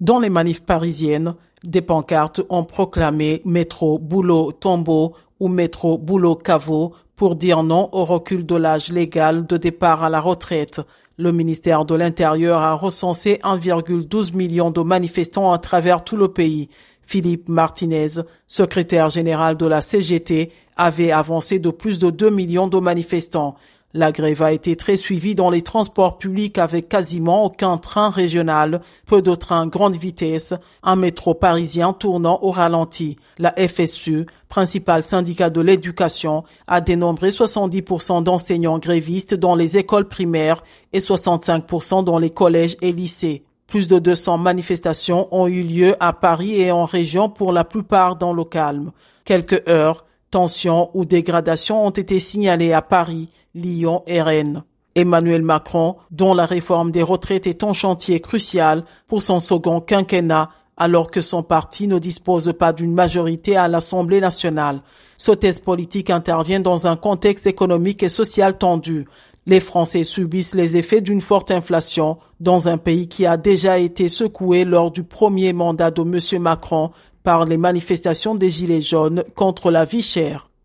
Dans les manifs parisiennes, des pancartes ont proclamé métro boulot tombeau ou métro boulot caveau pour dire non au recul de l'âge légal de départ à la retraite. Le ministère de l'Intérieur a recensé 1,12 million de manifestants à travers tout le pays. Philippe Martinez, secrétaire général de la CGT, avait avancé de plus de 2 millions de manifestants. La grève a été très suivie dans les transports publics avec quasiment aucun train régional, peu de trains grande vitesse, un métro parisien tournant au ralenti. La FSU, principal syndicat de l'éducation, a dénombré 70% d'enseignants grévistes dans les écoles primaires et 65% dans les collèges et lycées. Plus de 200 manifestations ont eu lieu à Paris et en région pour la plupart dans le calme. Quelques heures, tensions ou dégradations ont été signalées à Paris, Lyon et Rennes. Emmanuel Macron, dont la réforme des retraites est un chantier crucial pour son second quinquennat, alors que son parti ne dispose pas d'une majorité à l'Assemblée nationale. Ce test politique intervient dans un contexte économique et social tendu. Les Français subissent les effets d'une forte inflation dans un pays qui a déjà été secoué lors du premier mandat de M. Macron par les manifestations des Gilets jaunes contre la vie chère.